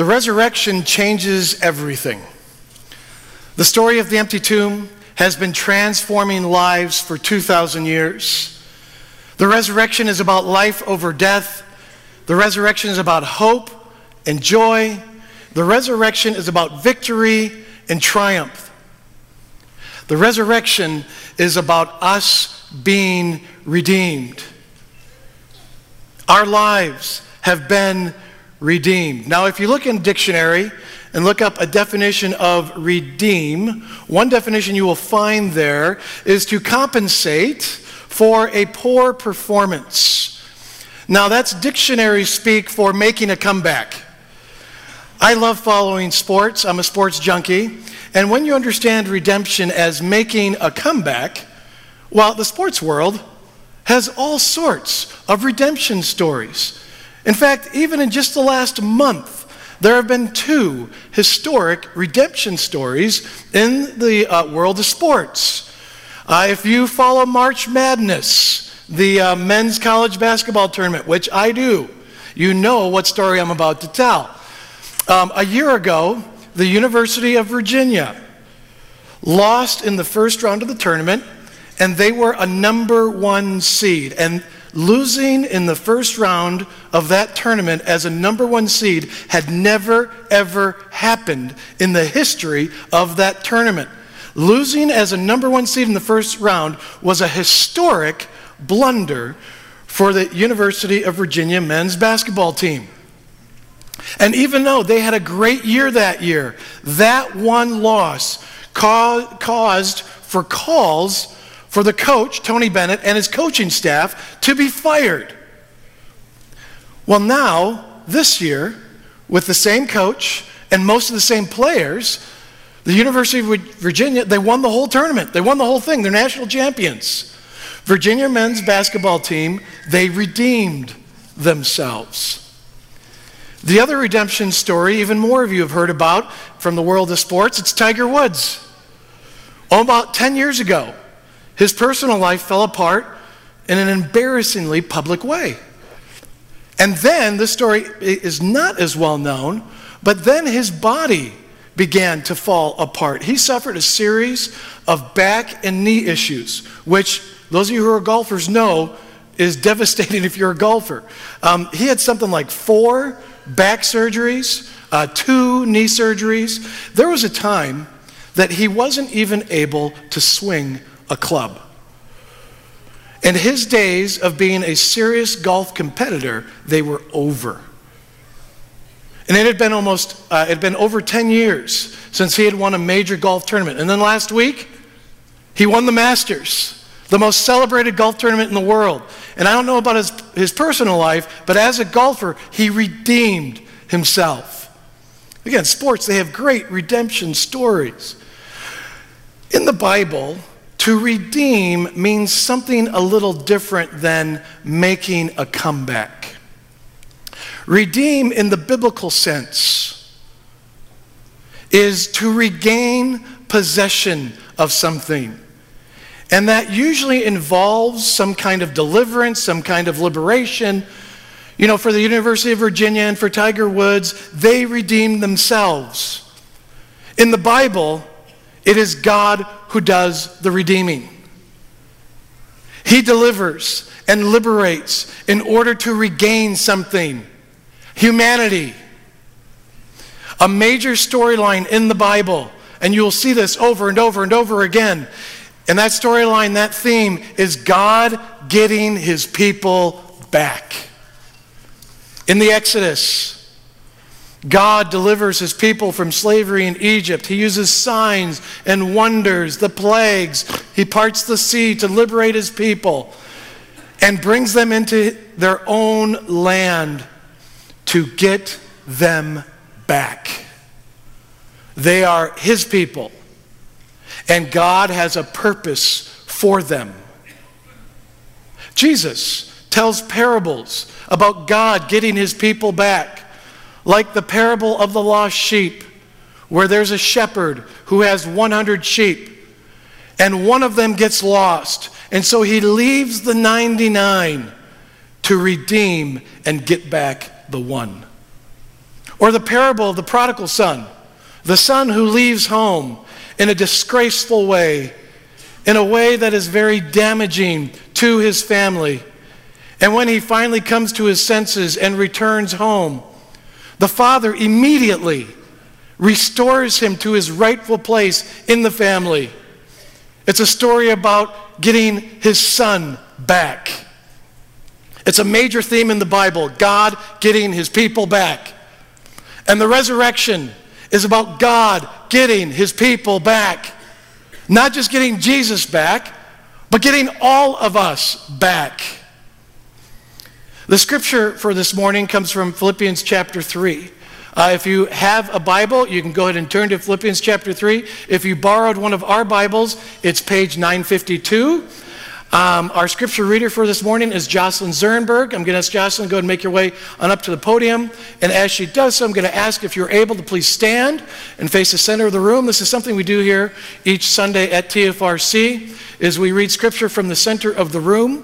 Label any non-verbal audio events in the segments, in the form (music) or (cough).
The resurrection changes everything. The story of the empty tomb has been transforming lives for 2,000 years. The resurrection is about life over death. The resurrection is about hope and joy. The resurrection is about victory and triumph. The resurrection is about us being redeemed. Our lives have been redeemed. Now, if you look in dictionary and look up a definition of redeem, one definition you will find there is to compensate for a poor performance. Now, that's dictionary speak for making a comeback. I love following sports. I'm a sports junkie. And when you understand redemption as making a comeback, well, the sports world has all sorts of redemption stories. In fact, even in just the last month, there have been two historic redemption stories in the uh, world of sports. Uh, if you follow March Madness, the uh, men's college basketball tournament, which I do, you know what story I'm about to tell. Um, a year ago, the University of Virginia lost in the first round of the tournament and they were a number one seed. And losing in the first round of that tournament as a number one seed had never, ever happened in the history of that tournament. Losing as a number one seed in the first round was a historic blunder for the University of Virginia men's basketball team. And even though they had a great year that year, that one loss caused for calls for the coach, Tony Bennett, and his coaching staff to be fired. Well, now, this year, with the same coach and most of the same players, the University of Virginia, they won the whole tournament. They won the whole thing. They're national champions. Virginia men's basketball team, they redeemed themselves. The other redemption story, even more of you have heard about from the world of sports, it's Tiger Woods. About 10 years ago, his personal life fell apart in an embarrassingly public way. And then, this story is not as well known, but then his body began to fall apart. He suffered a series of back and knee issues, which those of you who are golfers know is devastating (laughs) if you're a golfer. Um, he had something like four back surgeries, uh, two knee surgeries. There was a time that he wasn't even able to swing a club. And his days of being a serious golf competitor, they were over. And it had been almost, uh, it had been over 10 years since he had won a major golf tournament. And then last week, he won the Masters, the most celebrated golf tournament in the world. And I don't know about his, his personal life, but as a golfer, he redeemed himself. Again, sports, they have great redemption stories. In the Bible, to redeem means something a little different than making a comeback. Redeem, in the biblical sense, is to regain possession of something. And that usually involves some kind of deliverance, some kind of liberation. You know, for the University of Virginia and for Tiger Woods, they redeemed themselves. In the Bible, it is God who does the redeeming. He delivers and liberates in order to regain something humanity. A major storyline in the Bible, and you'll see this over and over and over again. And that storyline, that theme, is God getting his people back. In the Exodus, God delivers his people from slavery in Egypt. He uses signs and wonders, the plagues. He parts the sea to liberate his people and brings them into their own land to get them back. They are his people, and God has a purpose for them. Jesus tells parables about God getting his people back like the parable of the lost sheep, where there's a shepherd who has 100 sheep, and one of them gets lost. And so he leaves the 99 to redeem and get back the one. Or the parable of the prodigal son, the son who leaves home in a disgraceful way, in a way that is very damaging to his family. And when he finally comes to his senses and returns home, the father immediately restores him to his rightful place in the family. It's a story about getting his son back. It's a major theme in the Bible God getting his people back. And the resurrection is about God getting his people back. Not just getting Jesus back, but getting all of us back. The scripture for this morning comes from Philippians chapter 3. Uh, if you have a Bible, you can go ahead and turn to Philippians chapter 3. If you borrowed one of our Bibles, it's page 952. Um, our scripture reader for this morning is Jocelyn Zernberg. I'm going to ask Jocelyn to go and make your way on up to the podium. And as she does so, I'm going to ask if you're able to please stand and face the center of the room. This is something we do here each Sunday at TFRC, is we read scripture from the center of the room.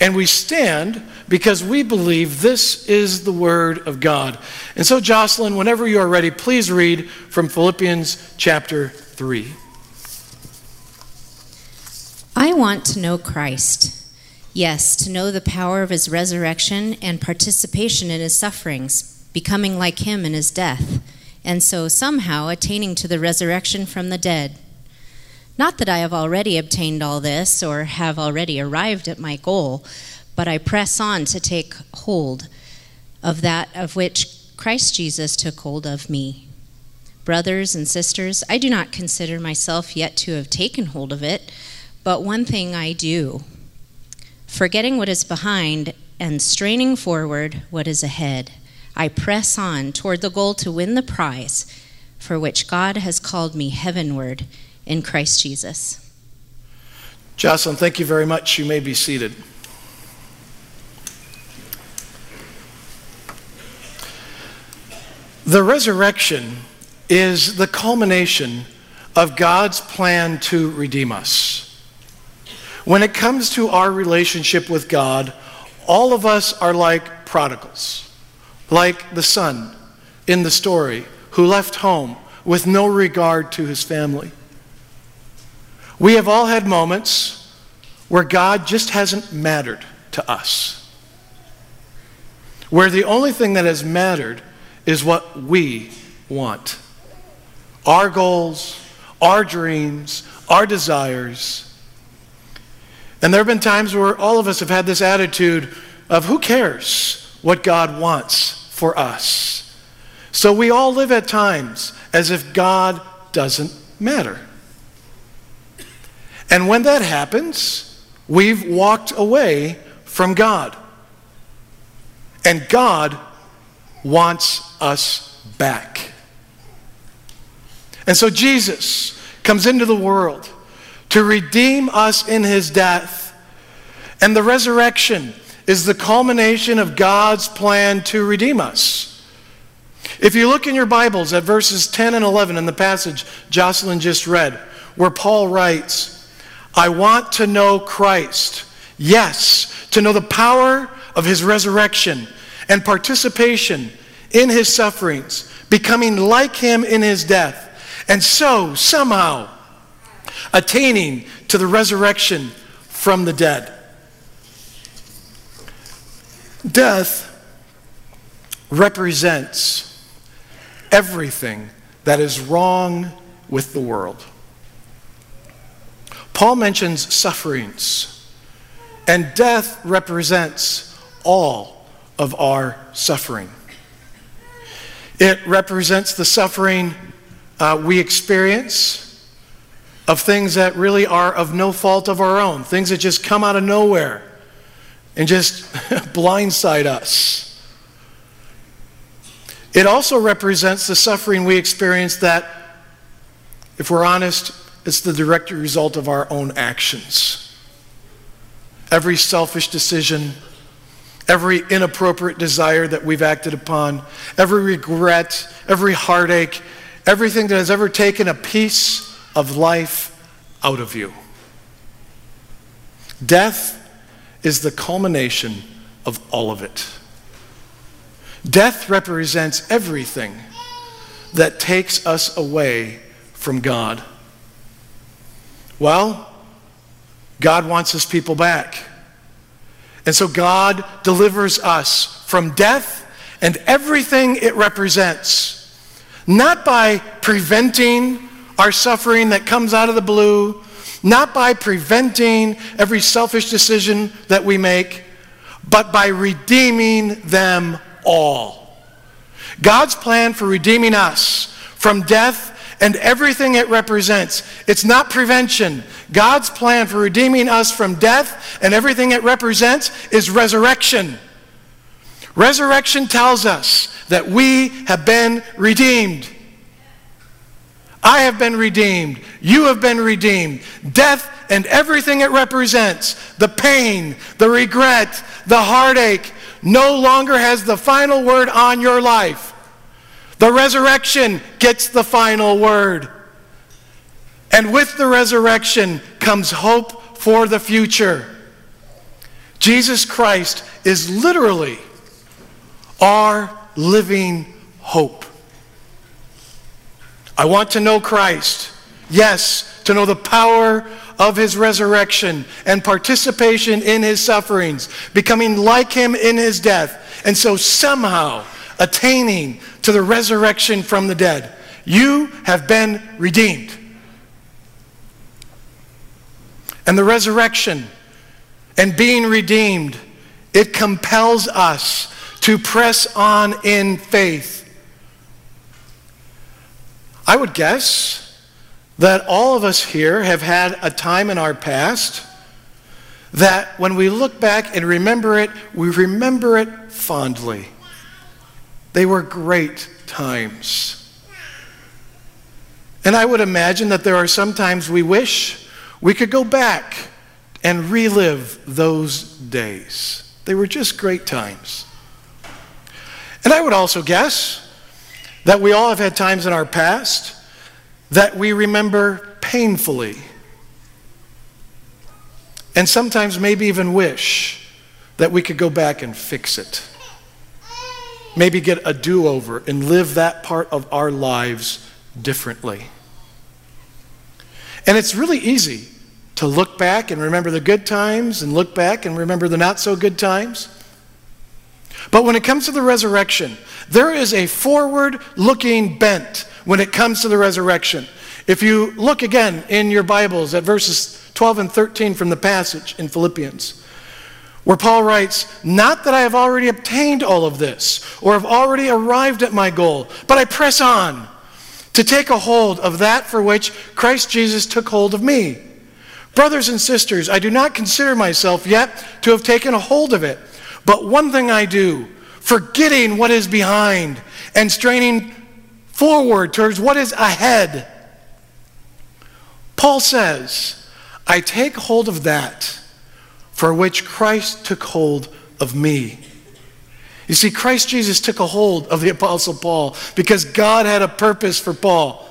And we stand because we believe this is the Word of God. And so, Jocelyn, whenever you are ready, please read from Philippians chapter 3. I want to know Christ. Yes, to know the power of his resurrection and participation in his sufferings, becoming like him in his death, and so somehow attaining to the resurrection from the dead. Not that I have already obtained all this or have already arrived at my goal, but I press on to take hold of that of which Christ Jesus took hold of me. Brothers and sisters, I do not consider myself yet to have taken hold of it. But one thing I do forgetting what is behind and straining forward what is ahead, I press on toward the goal to win the prize for which God has called me heavenward in Christ Jesus. Jocelyn, thank you very much. You may be seated. The resurrection is the culmination of God's plan to redeem us. When it comes to our relationship with God, all of us are like prodigals, like the son in the story who left home with no regard to his family. We have all had moments where God just hasn't mattered to us, where the only thing that has mattered is what we want our goals, our dreams, our desires. And there have been times where all of us have had this attitude of who cares what God wants for us. So we all live at times as if God doesn't matter. And when that happens, we've walked away from God. And God wants us back. And so Jesus comes into the world to redeem us in his death. And the resurrection is the culmination of God's plan to redeem us. If you look in your Bibles at verses 10 and 11 in the passage Jocelyn just read, where Paul writes, I want to know Christ. Yes, to know the power of his resurrection and participation in his sufferings, becoming like him in his death, and so somehow attaining to the resurrection from the dead. Death represents everything that is wrong with the world. Paul mentions sufferings, and death represents all of our suffering. It represents the suffering uh, we experience of things that really are of no fault of our own, things that just come out of nowhere and just (laughs) blindside us. It also represents the suffering we experience that, if we're honest, it's the direct result of our own actions. Every selfish decision, every inappropriate desire that we've acted upon, every regret, every heartache, everything that has ever taken a piece of life out of you. Death is the culmination of all of it. Death represents everything that takes us away from God. Well, God wants his people back. And so God delivers us from death and everything it represents, not by preventing our suffering that comes out of the blue, not by preventing every selfish decision that we make, but by redeeming them all. God's plan for redeeming us from death and everything it represents. It's not prevention. God's plan for redeeming us from death and everything it represents is resurrection. Resurrection tells us that we have been redeemed. I have been redeemed. You have been redeemed. Death and everything it represents, the pain, the regret, the heartache, no longer has the final word on your life. The resurrection gets the final word. And with the resurrection comes hope for the future. Jesus Christ is literally our living hope. I want to know Christ. Yes, to know the power of his resurrection and participation in his sufferings, becoming like him in his death, and so somehow attaining to the resurrection from the dead. You have been redeemed. And the resurrection and being redeemed, it compels us to press on in faith I would guess that all of us here have had a time in our past that when we look back and remember it, we remember it fondly. They were great times. And I would imagine that there are some times we wish we could go back and relive those days. They were just great times. And I would also guess that we all have had times in our past that we remember painfully. And sometimes maybe even wish that we could go back and fix it. Maybe get a do over and live that part of our lives differently. And it's really easy to look back and remember the good times and look back and remember the not so good times. But when it comes to the resurrection, there is a forward looking bent when it comes to the resurrection. If you look again in your Bibles at verses 12 and 13 from the passage in Philippians, where Paul writes, Not that I have already obtained all of this or have already arrived at my goal, but I press on to take a hold of that for which Christ Jesus took hold of me. Brothers and sisters, I do not consider myself yet to have taken a hold of it. But one thing I do, forgetting what is behind and straining forward towards what is ahead. Paul says, I take hold of that for which Christ took hold of me. You see, Christ Jesus took a hold of the Apostle Paul because God had a purpose for Paul.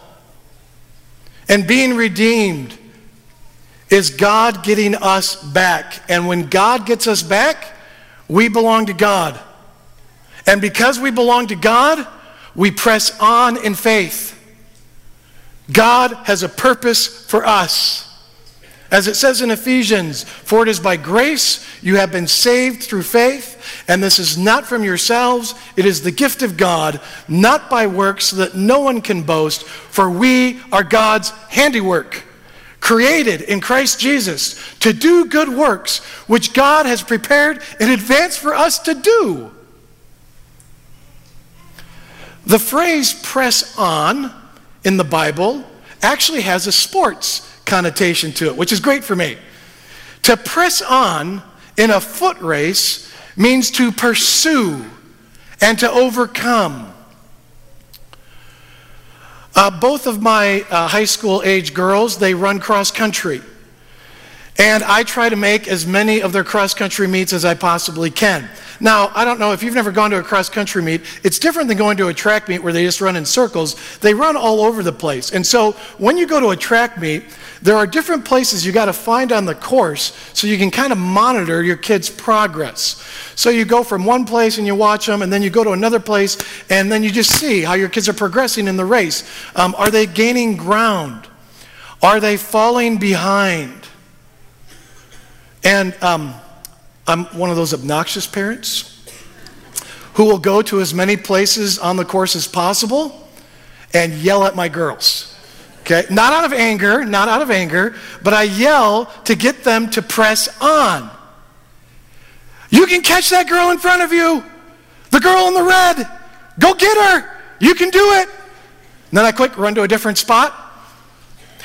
And being redeemed is God getting us back. And when God gets us back, we belong to God. And because we belong to God, we press on in faith. God has a purpose for us. As it says in Ephesians, for it is by grace you have been saved through faith, and this is not from yourselves, it is the gift of God, not by works, so that no one can boast, for we are God's handiwork created in Christ Jesus to do good works, which God has prepared in advance for us to do. The phrase press on in the Bible actually has a sports connotation to it, which is great for me. To press on in a foot race means to pursue and to overcome. Uh, both of my uh, high school age girls, they run cross country. And I try to make as many of their cross country meets as I possibly can. Now, I don't know if you've never gone to a cross country meet, it's different than going to a track meet where they just run in circles. They run all over the place. And so when you go to a track meet, there are different places you got to find on the course so you can kind of monitor your kids' progress. So you go from one place and you watch them, and then you go to another place, and then you just see how your kids are progressing in the race. Um, are they gaining ground? Are they falling behind? And um, I'm one of those obnoxious parents who will go to as many places on the course as possible and yell at my girls. Okay? Not out of anger, not out of anger, but I yell to get them to press on. You can catch that girl in front of you, the girl in the red. Go get her. You can do it. And then I quick run to a different spot.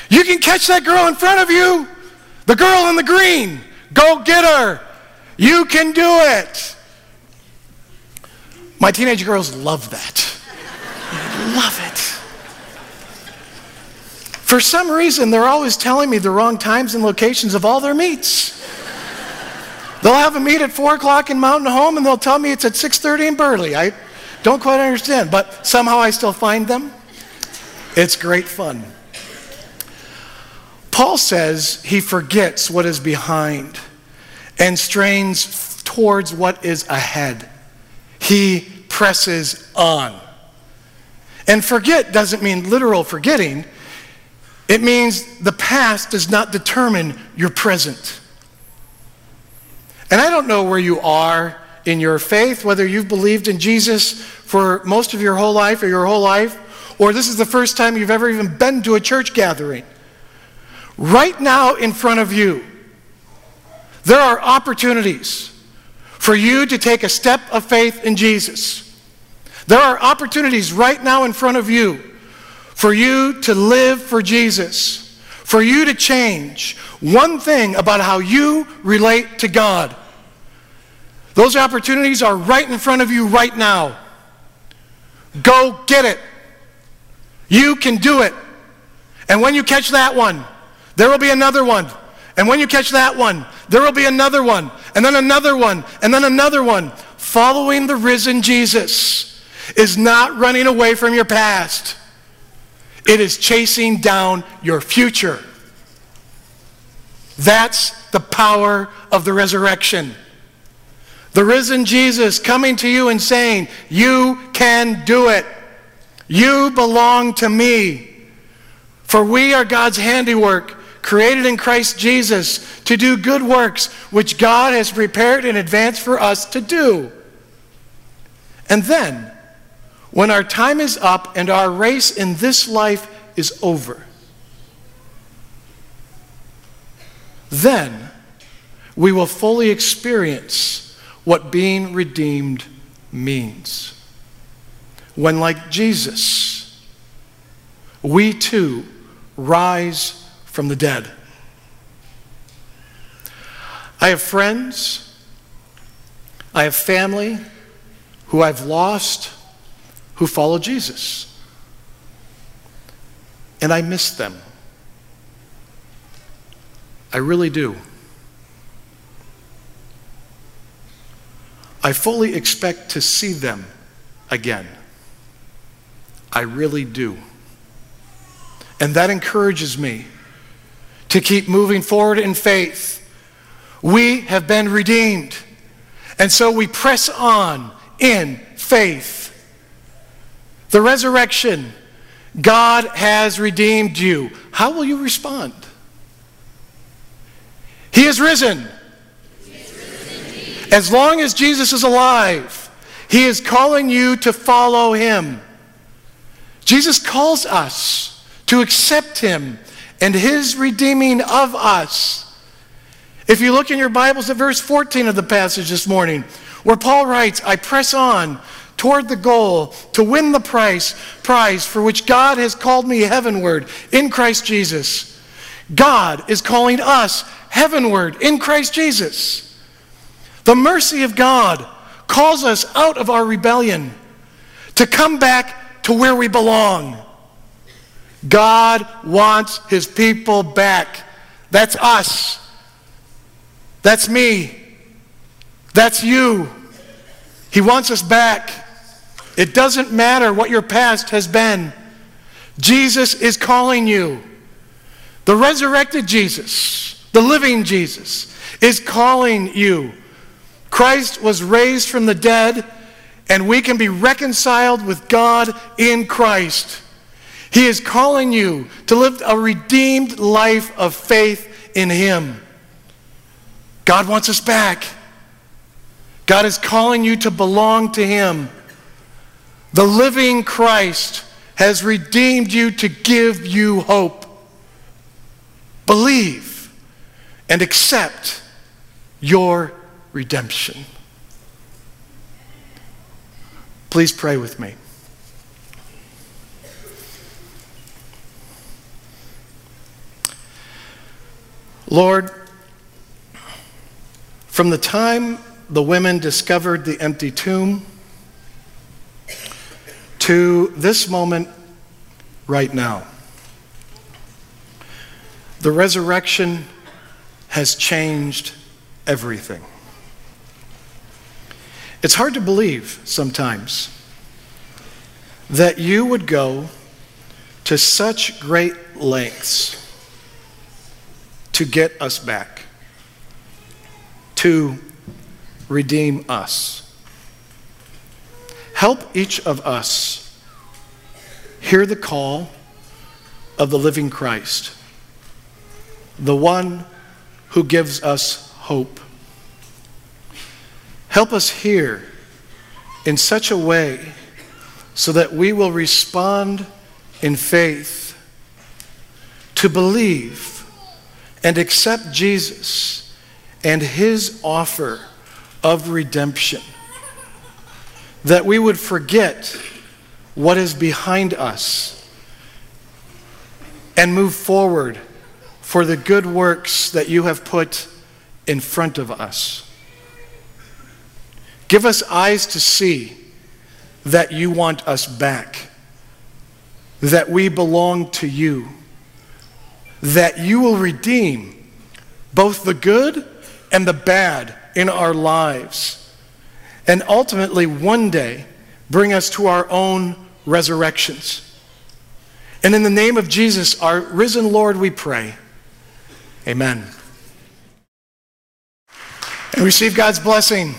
You can catch that girl in front of you, the girl in the green. Go get her. You can do it. My teenage girls love that. love it. For some reason, they're always telling me the wrong times and locations of all their meets. They'll have a meet at 4 o'clock in Mountain Home, and they'll tell me it's at 6.30 in Burley. I don't quite understand, but somehow I still find them. It's great fun. Paul says he forgets what is behind and strains towards what is ahead. He presses on. And forget doesn't mean literal forgetting, it means the past does not determine your present. And I don't know where you are in your faith, whether you've believed in Jesus for most of your whole life or your whole life, or this is the first time you've ever even been to a church gathering. Right now, in front of you, there are opportunities for you to take a step of faith in Jesus. There are opportunities right now in front of you for you to live for Jesus, for you to change one thing about how you relate to God. Those opportunities are right in front of you right now. Go get it. You can do it. And when you catch that one, there will be another one. And when you catch that one, there will be another one, and then another one, and then another one. Following the risen Jesus is not running away from your past, it is chasing down your future. That's the power of the resurrection. The risen Jesus coming to you and saying, You can do it. You belong to me. For we are God's handiwork created in Christ Jesus to do good works, which God has prepared in advance for us to do. And then, when our time is up and our race in this life is over, then we will fully experience what being redeemed means. When, like Jesus, we too rise from the dead. I have friends, I have family who I've lost who follow Jesus. And I miss them. I really do. I fully expect to see them again. I really do. And that encourages me to keep moving forward in faith. We have been redeemed. And so we press on in faith. The resurrection, God has redeemed you. How will you respond? He is risen. as long as Jesus is alive, He is calling you to follow Him. Jesus calls us to accept Him and his redeeming of us. If you look in your Bibles at verse 14 of the passage this morning, where Paul writes, I press on toward the goal to win the prize, prize for which God has called me heavenward in Christ Jesus. God is calling us heavenward in Christ Jesus. The mercy of God calls us out of our rebellion to come back to where we belong. God wants his people back. That's us. That's me. That's you. He wants us back. It doesn't matter what your past has been. Jesus is calling you. The resurrected Jesus, the living Jesus, is calling you. Christ was raised from the dead, and we can be reconciled with God in Christ. He is calling you to live a redeemed life of faith in Him. God wants us back. God is calling you to belong to Him. The living Christ has redeemed you to give you hope. Believe and accept your redemption. Please pray with me. Lord, from the time the women discovered the empty tomb to this moment right now, the resurrection has changed everything. It's hard to believe sometimes that you would go to such great lengths to get us back, to redeem us. Help each of us hear the call of the living Christ, the one who gives us hope. Help us hear in such a way so that we will respond in faith to believe and accept Jesus and his offer of redemption. That we would forget what is behind us and move forward for the good works that you have put in front of us. Give us eyes to see that you want us back, that we belong to you that you will redeem both the good and the bad in our lives, and ultimately one day bring us to our own resurrections. And in the name of Jesus, our risen Lord, we pray. Amen. And receive God's blessing.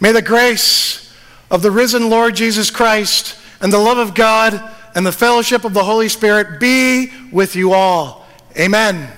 May the grace of the risen Lord Jesus Christ and the love of God and the fellowship of the Holy Spirit be with you all. Amen.